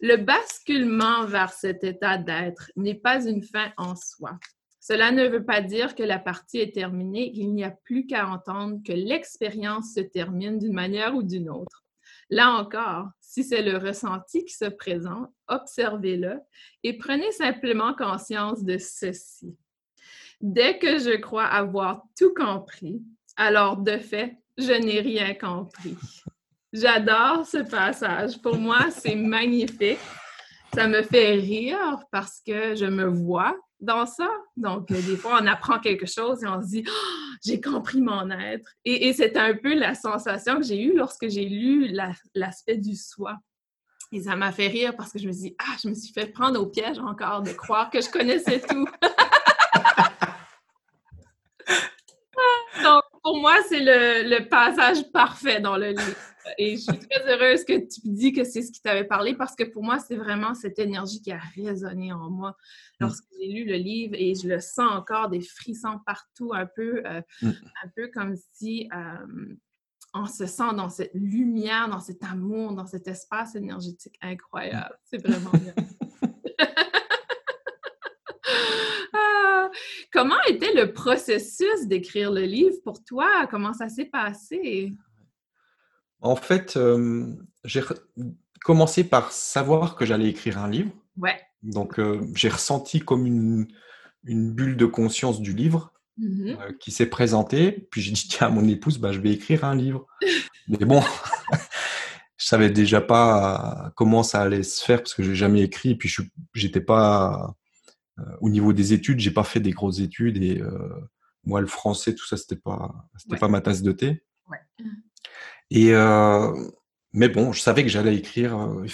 Le basculement vers cet état d'être n'est pas une fin en soi. Cela ne veut pas dire que la partie est terminée, qu'il n'y a plus qu'à entendre que l'expérience se termine d'une manière ou d'une autre. Là encore, si c'est le ressenti qui se présente, observez-le et prenez simplement conscience de ceci. Dès que je crois avoir tout compris, alors de fait, je n'ai rien compris. J'adore ce passage. Pour moi, c'est magnifique. Ça me fait rire parce que je me vois dans ça. Donc, euh, des fois, on apprend quelque chose et on se dit oh, j'ai compris mon être. Et, c'est un peu la sensation que j'ai eue lorsque j'ai lu l'aspect du soi. Et ça m'a fait rire parce que je me dit ah, je me suis fait prendre au piège encore de croire que je connaissais tout. Donc, pour moi, c'est le, le passage parfait dans le livre. Et je suis très heureuse que tu dis que c'est ce qui t'avait parlé parce que pour moi, c'est vraiment cette énergie qui a résonné en moi lorsque j'ai lu le livre et je le sens encore des frissons partout, un peu, euh, mm. un peu comme si euh, on se sent dans cette lumière, dans cet amour, dans cet espace énergétique incroyable. C'est vraiment bien. Ah! Comment était le processus d'écrire le livre pour toi? Comment ça s'est passé? En fait, j'ai commencé par savoir que j'allais écrire un livre. Ouais. Donc, j'ai ressenti comme une, bulle de conscience du livre mmh qui s'est présentée. Puis j'ai dit, tiens, à mon épouse, bah, je vais écrire un livre. Mais bon, je savais déjà pas comment ça allait se faire parce que j'ai jamais écrit. Et puis, je j'étais pas au niveau des études, j'ai pas fait des grosses études et moi, le français, tout ça, c'était pas, c'était pas ma tasse de thé. Ouais. Et euh, mais bon, je savais que j'allais écrire, euh,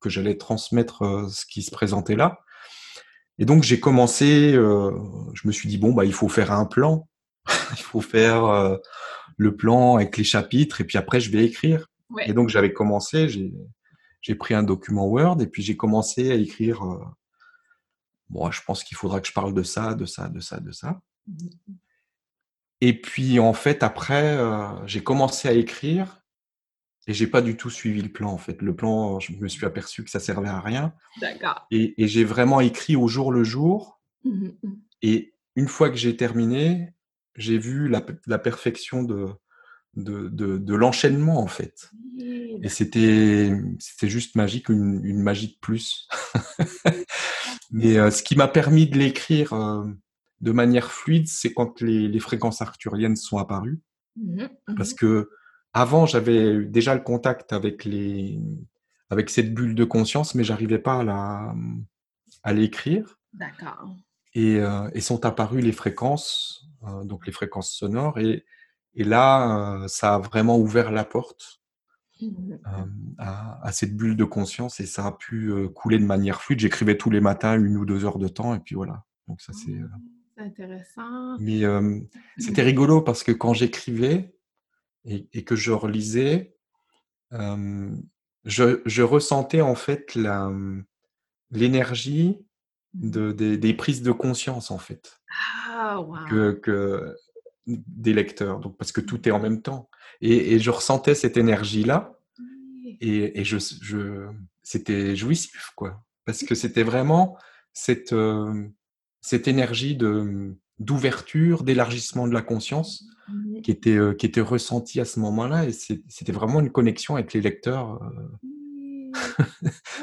que j'allais transmettre euh, ce qui se présentait là. Et donc j'ai commencé, je me suis dit bon bah il faut faire un plan, il faut faire le plan avec les chapitres et puis après je vais écrire. Et donc j'avais commencé, j'ai pris un document Word et puis j'ai commencé à écrire. Bon, je pense qu'il faudra que je parle de ça, de ça, de ça, de ça. Mmh et puis en fait, après, euh, j'ai commencé à écrire et j'ai pas du tout suivi le plan. En fait, le plan, je me suis aperçu que ça servait à rien. D'accord. Et, j'ai vraiment écrit au jour le jour. Mmh mmh. Et une fois que j'ai terminé, j'ai vu la, perfection de, de, l'enchaînement en fait. Et c'était c'était juste magique, une, magie de plus. Mais euh, ce qui m'a permis de l'écrire euh, de manière fluide, c'est quand les, fréquences arthuriennes sont apparues. Mmh Parce mmh que avant, j'avais déjà le contact avec les, avec cette bulle de conscience, mais j'arrivais pas à la, à l'écrire. D'accord. Et, euh, et, sont apparues les fréquences, euh, donc les fréquences sonores, et, et là, euh, ça a vraiment ouvert la porte à, à, cette bulle de conscience et ça a pu couler de manière fluide. J'écrivais tous les matins une ou deux heures de temps, et puis voilà. Donc ça c'est. intéressant. Mais c'était rigolo parce que quand j'écrivais et, et, que je relisais, je, ressentais en fait l'énergie de, des, prises de conscience en fait ah, que, des lecteurs donc parce que tout est en même temps. Et, je ressentais cette énergie là et, je, je c'était jouissif quoi. Parce que c'était vraiment cette euh, cette énergie de d'ouverture d'élargissement de la conscience qui était, euh, qui était ressenti à ce moment-là. Et c'était vraiment une connexion avec les lecteurs. Euh,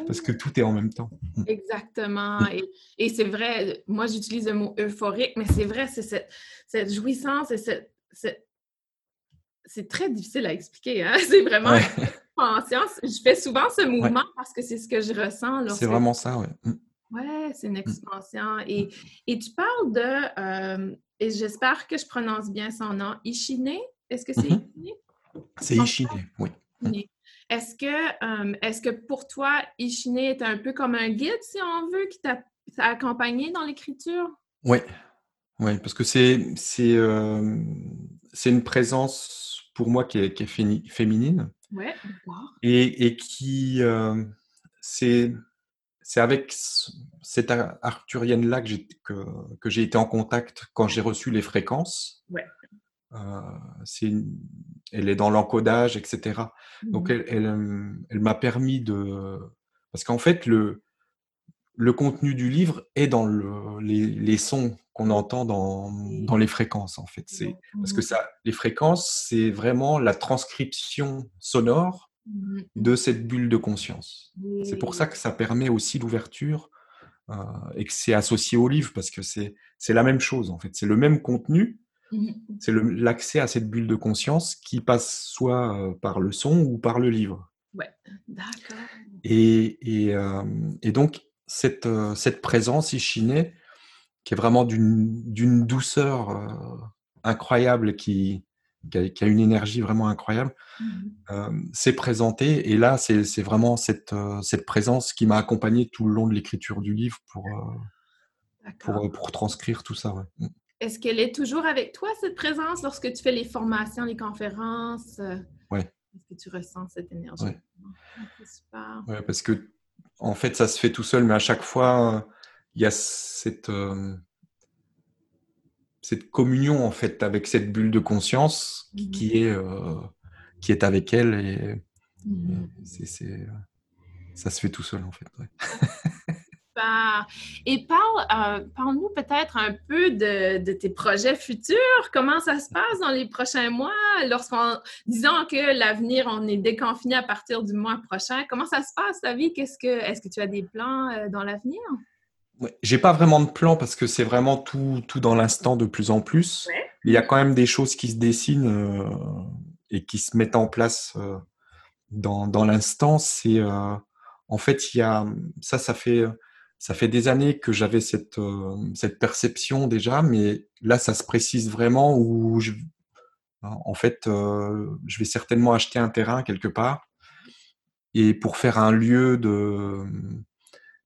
parce que tout est en même temps. Mmh. Exactement. Et, et c'est vrai, moi j'utilise le mot euphorique, mais c'est vrai, c'est cette, cette, jouissance et cette, c'est très difficile à expliquer. Hein? C'est vraiment conscience. Je fais souvent ce mouvement parce que c'est ce que je ressens. C'est vraiment ça, oui. Mmh. Ouais, c'est une expansion. Et, et tu parles de, euh, et j'espère que je prononce bien son nom, Ishine. Est-ce que c'est mmh Ishine? C'est Ishine, oui. Est-ce que, est que pour toi, Ishine est un peu comme un guide, si on veut, qui t'a accompagné dans l'écriture? Oui, oui, parce que c'est c'est c'est une présence pour moi qui est, qui est féminine. Ouais, et, et qui c'est c'est avec cette arthurienne-là que j'ai que, que été en contact quand j'ai reçu les fréquences. Ouais. Euh, elle est dans l'encodage, etc. Donc, mmh elle, elle, elle m'a permis de... Parce qu'en fait, le, le contenu du livre est dans le, les, les, sons qu'on entend dans, dans, les fréquences, en fait. C'est, parce que mmh ça, les fréquences, c'est vraiment la transcription sonore Mmh de cette bulle de conscience. C'est pour ça que ça permet aussi l'ouverture euh, et que c'est associé au livre parce que c'est la même chose en fait. C'est le même contenu, mmh c'est l'accès à cette bulle de conscience qui passe soit euh, par le son ou par le livre. Ouais, d'accord. Et, et, euh, et, donc cette, cette présence ichinée qui est vraiment d'une douceur incroyable qui, qui a, une énergie vraiment incroyable, euh, s'est présenté. Et là, c'est vraiment cette, euh, cette présence qui m'a accompagné tout le long de l'écriture du livre pour, euh, pour, pour, transcrire tout ça. Est-ce qu'elle est toujours avec toi, cette présence, lorsque tu fais les formations, les conférences? Oui. Est-ce que tu ressens cette énergie? Oui, ouais, parce que, en fait, ça se fait tout seul, mais à chaque fois, il y a cette cette communion en fait avec cette bulle de conscience qui, mmh. est euh, qui est avec elle et, mmh. c'est, ça se fait tout seul en fait. et parle, euh, parle-nous peut-être un peu de, de, tes projets futurs. Comment ça se passe dans les prochains mois? Lorsqu'on, disons que l'avenir, on est déconfiné à partir du mois prochain. Comment ça se passe ta vie? Qu'est-ce que, est-ce que tu as des plans euh, dans l'avenir? J'ai pas vraiment de plan parce que c'est vraiment tout, tout dans l'instant de plus en plus. Il y a quand même des choses qui se dessinent euh, et qui se mettent en place dans, dans l'instant. C'est en fait il y a ça, ça fait ça fait des années que j'avais cette cette perception déjà, mais là ça se précise vraiment où je, en fait je vais certainement acheter un terrain quelque part et pour faire un lieu de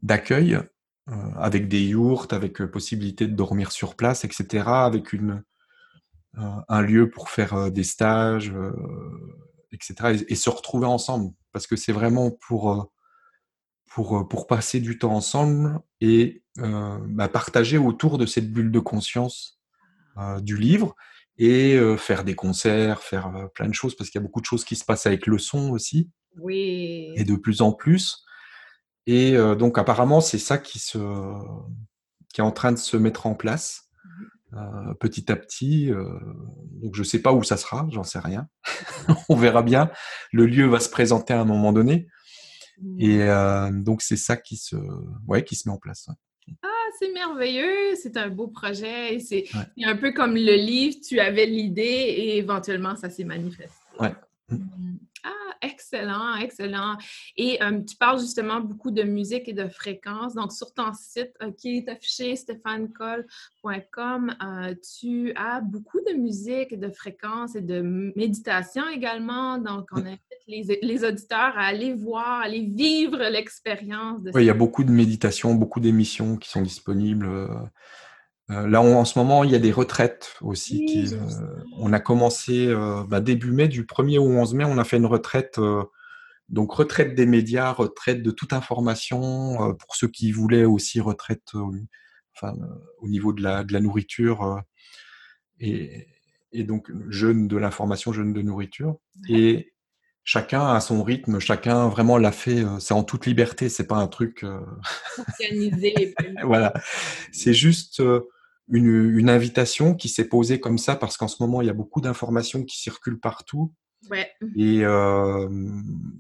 d'accueil euh, avec des yourtes, avec euh, possibilité de dormir sur place, etc., avec une, euh, un lieu pour faire des stages, etc., et, se retrouver ensemble, parce que c'est vraiment pour, pour, pour passer du temps ensemble et bah, partager autour de cette bulle de conscience du livre et faire des concerts, faire plein de choses, parce qu'il y a beaucoup de choses qui se passent avec le son aussi. Oui. Et de plus en plus. Et euh, donc apparemment, c'est ça qui, se, qui est en train de se mettre en place mmh euh, petit à petit. Euh, donc je ne sais pas où ça sera, j'en sais rien. On verra bien. Le lieu va se présenter à un moment donné. Mmh. Et donc c'est ça qui se, ouais, qui se met en place. Ah, c'est merveilleux, c'est un beau projet. C'est un peu comme le livre, tu avais l'idée et éventuellement ça s'est manifesté. Ouais. Mm. Ah, excellent, excellent. Et euh, tu parles justement beaucoup de musique et de fréquences. Donc, sur ton site euh, qui est affiché, stéphanecole.com, euh, tu as beaucoup de musique, de fréquences et de méditation également. Donc, on invite les, les auditeurs à aller voir, à aller vivre l'expérience. Oui, il y a beaucoup de méditations, beaucoup d'émissions qui sont disponibles. Euh, là, en ce moment, il y a des retraites aussi. qui, euh, on a commencé euh, bah, début mai, du 1er au 11 mai, on a fait une retraite, donc retraite des médias, retraite de toute information, pour ceux qui voulaient aussi retraite enfin, au niveau de la, de la nourriture, et, et, donc jeûne de l'information, jeûne de nourriture. Et chacun a son rythme, chacun vraiment l'a fait, c'est en toute liberté, c'est pas un truc... Organisé. voilà, c'est juste une, invitation qui s'est posée comme ça parce qu'en ce moment, il y a beaucoup d'informations qui circulent partout. Et euh,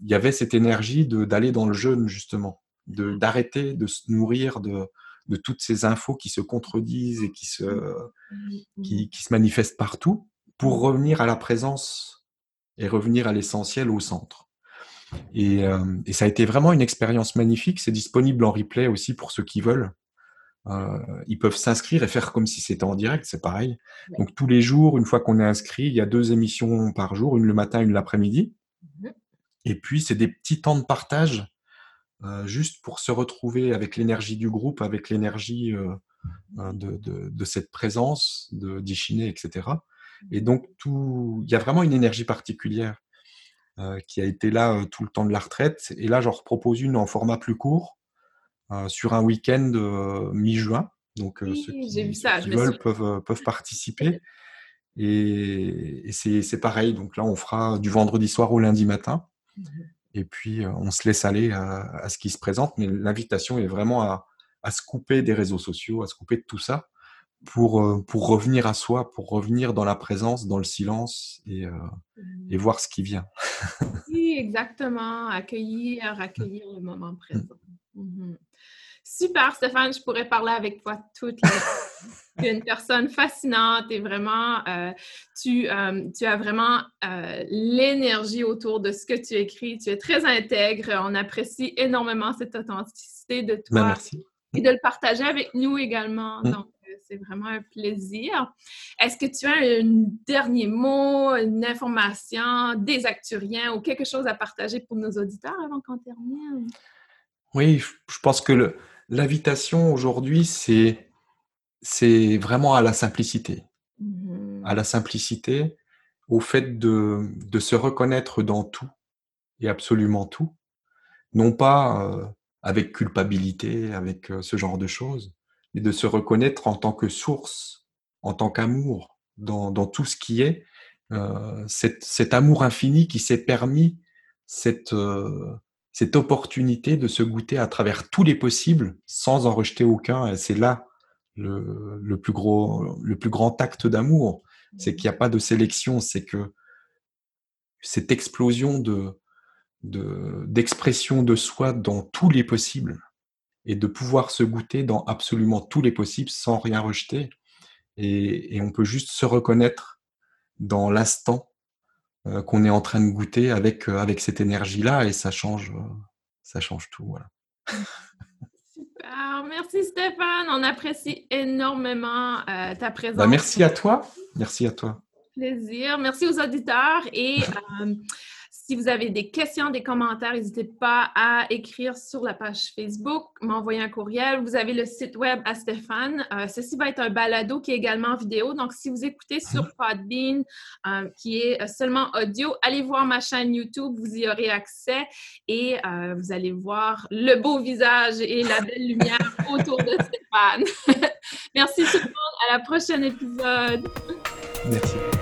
il y avait cette énergie d'aller dans le jeûne, justement, d'arrêter de, se nourrir de, de, toutes ces infos qui se contredisent et qui se, qui, qui se manifestent partout pour revenir à la présence et revenir à l'essentiel au centre. Et, euh, et, ça a été vraiment une expérience magnifique. C'est disponible en replay aussi pour ceux qui veulent. Euh, ils peuvent s'inscrire et faire comme si c'était en direct, c'est pareil. Donc tous les jours, une fois qu'on est inscrit, il y a deux émissions par jour, une le matin, une l'après-midi. Mmh et puis c'est des petits temps de partage, euh, juste pour se retrouver avec l'énergie du groupe, avec l'énergie de, de, de, cette présence, de d'Ichiné, etc. Et donc tout, il y a vraiment une énergie particulière euh, qui a été là euh, tout le temps de la retraite. Et là, j'en propose une en format plus court euh, sur un week-end mi-juin. Donc ceux qui, veulent peuvent, peuvent participer. Et, c'est pareil. Donc là, on fera du vendredi soir au lundi matin. Mmh et puis, on se laisse aller à, ce qui se présente. Mais l'invitation est vraiment à, à, se couper des réseaux sociaux, à se couper de tout ça pour, pour revenir à soi, pour revenir dans la présence, dans le silence et, mmh. et voir ce qui vient. oui, exactement. Accueillir, accueillir le moment présent. Mmh Super, Stéphane, je pourrais parler avec toi toute la Tu es une personne fascinante et vraiment, euh, tu, euh, tu, as vraiment euh, l'énergie autour de ce que tu écris. Tu es très intègre. On apprécie énormément cette authenticité de toi. Ben, merci. Et de le partager avec nous également. Mmh. Donc, c'est vraiment un plaisir. Est-ce que tu as un dernier mot, une information des acturiens ou quelque chose à partager pour nos auditeurs avant qu'on termine? Oui, je pense que l'invitation aujourd'hui, c'est, c'est vraiment à la simplicité. Mmh à la simplicité, au fait de, de, se reconnaître dans tout et absolument tout. Non pas euh, avec culpabilité, avec euh, ce genre de choses, mais de se reconnaître en tant que source, en tant qu'amour, dans, tout ce qui est, euh, cet, amour infini qui s'est permis cette, euh, cette opportunité de se goûter à travers tous les possibles sans en rejeter aucun. Et c'est là le, le, plus gros, le plus grand acte d'amour. C'est qu'il n'y a pas de sélection, c'est que cette explosion de, d'expression de, soi dans tous les possibles et de pouvoir se goûter dans absolument tous les possibles sans rien rejeter. Et, et on peut juste se reconnaître dans l'instant euh, qu'on est en train de goûter avec, euh, avec cette énergie-là et ça change, euh, ça change tout. Voilà. Super, merci Stéphane, on apprécie énormément ta bah, présence. merci à toi, merci à toi. Plaisir, merci aux auditeurs et si vous avez des questions, des commentaires, n'hésitez pas à écrire sur la page Facebook, m'envoyer un courriel. Vous avez le site web à Stéphane. Euh, ceci va être un balado qui est également en vidéo. Donc, si vous écoutez sur Podbean, euh, qui est seulement audio, allez voir ma chaîne YouTube. Vous y aurez accès et euh, vous allez voir le beau visage et la belle lumière autour de Stéphane. Merci tout le monde. À la prochaine épisode. Merci.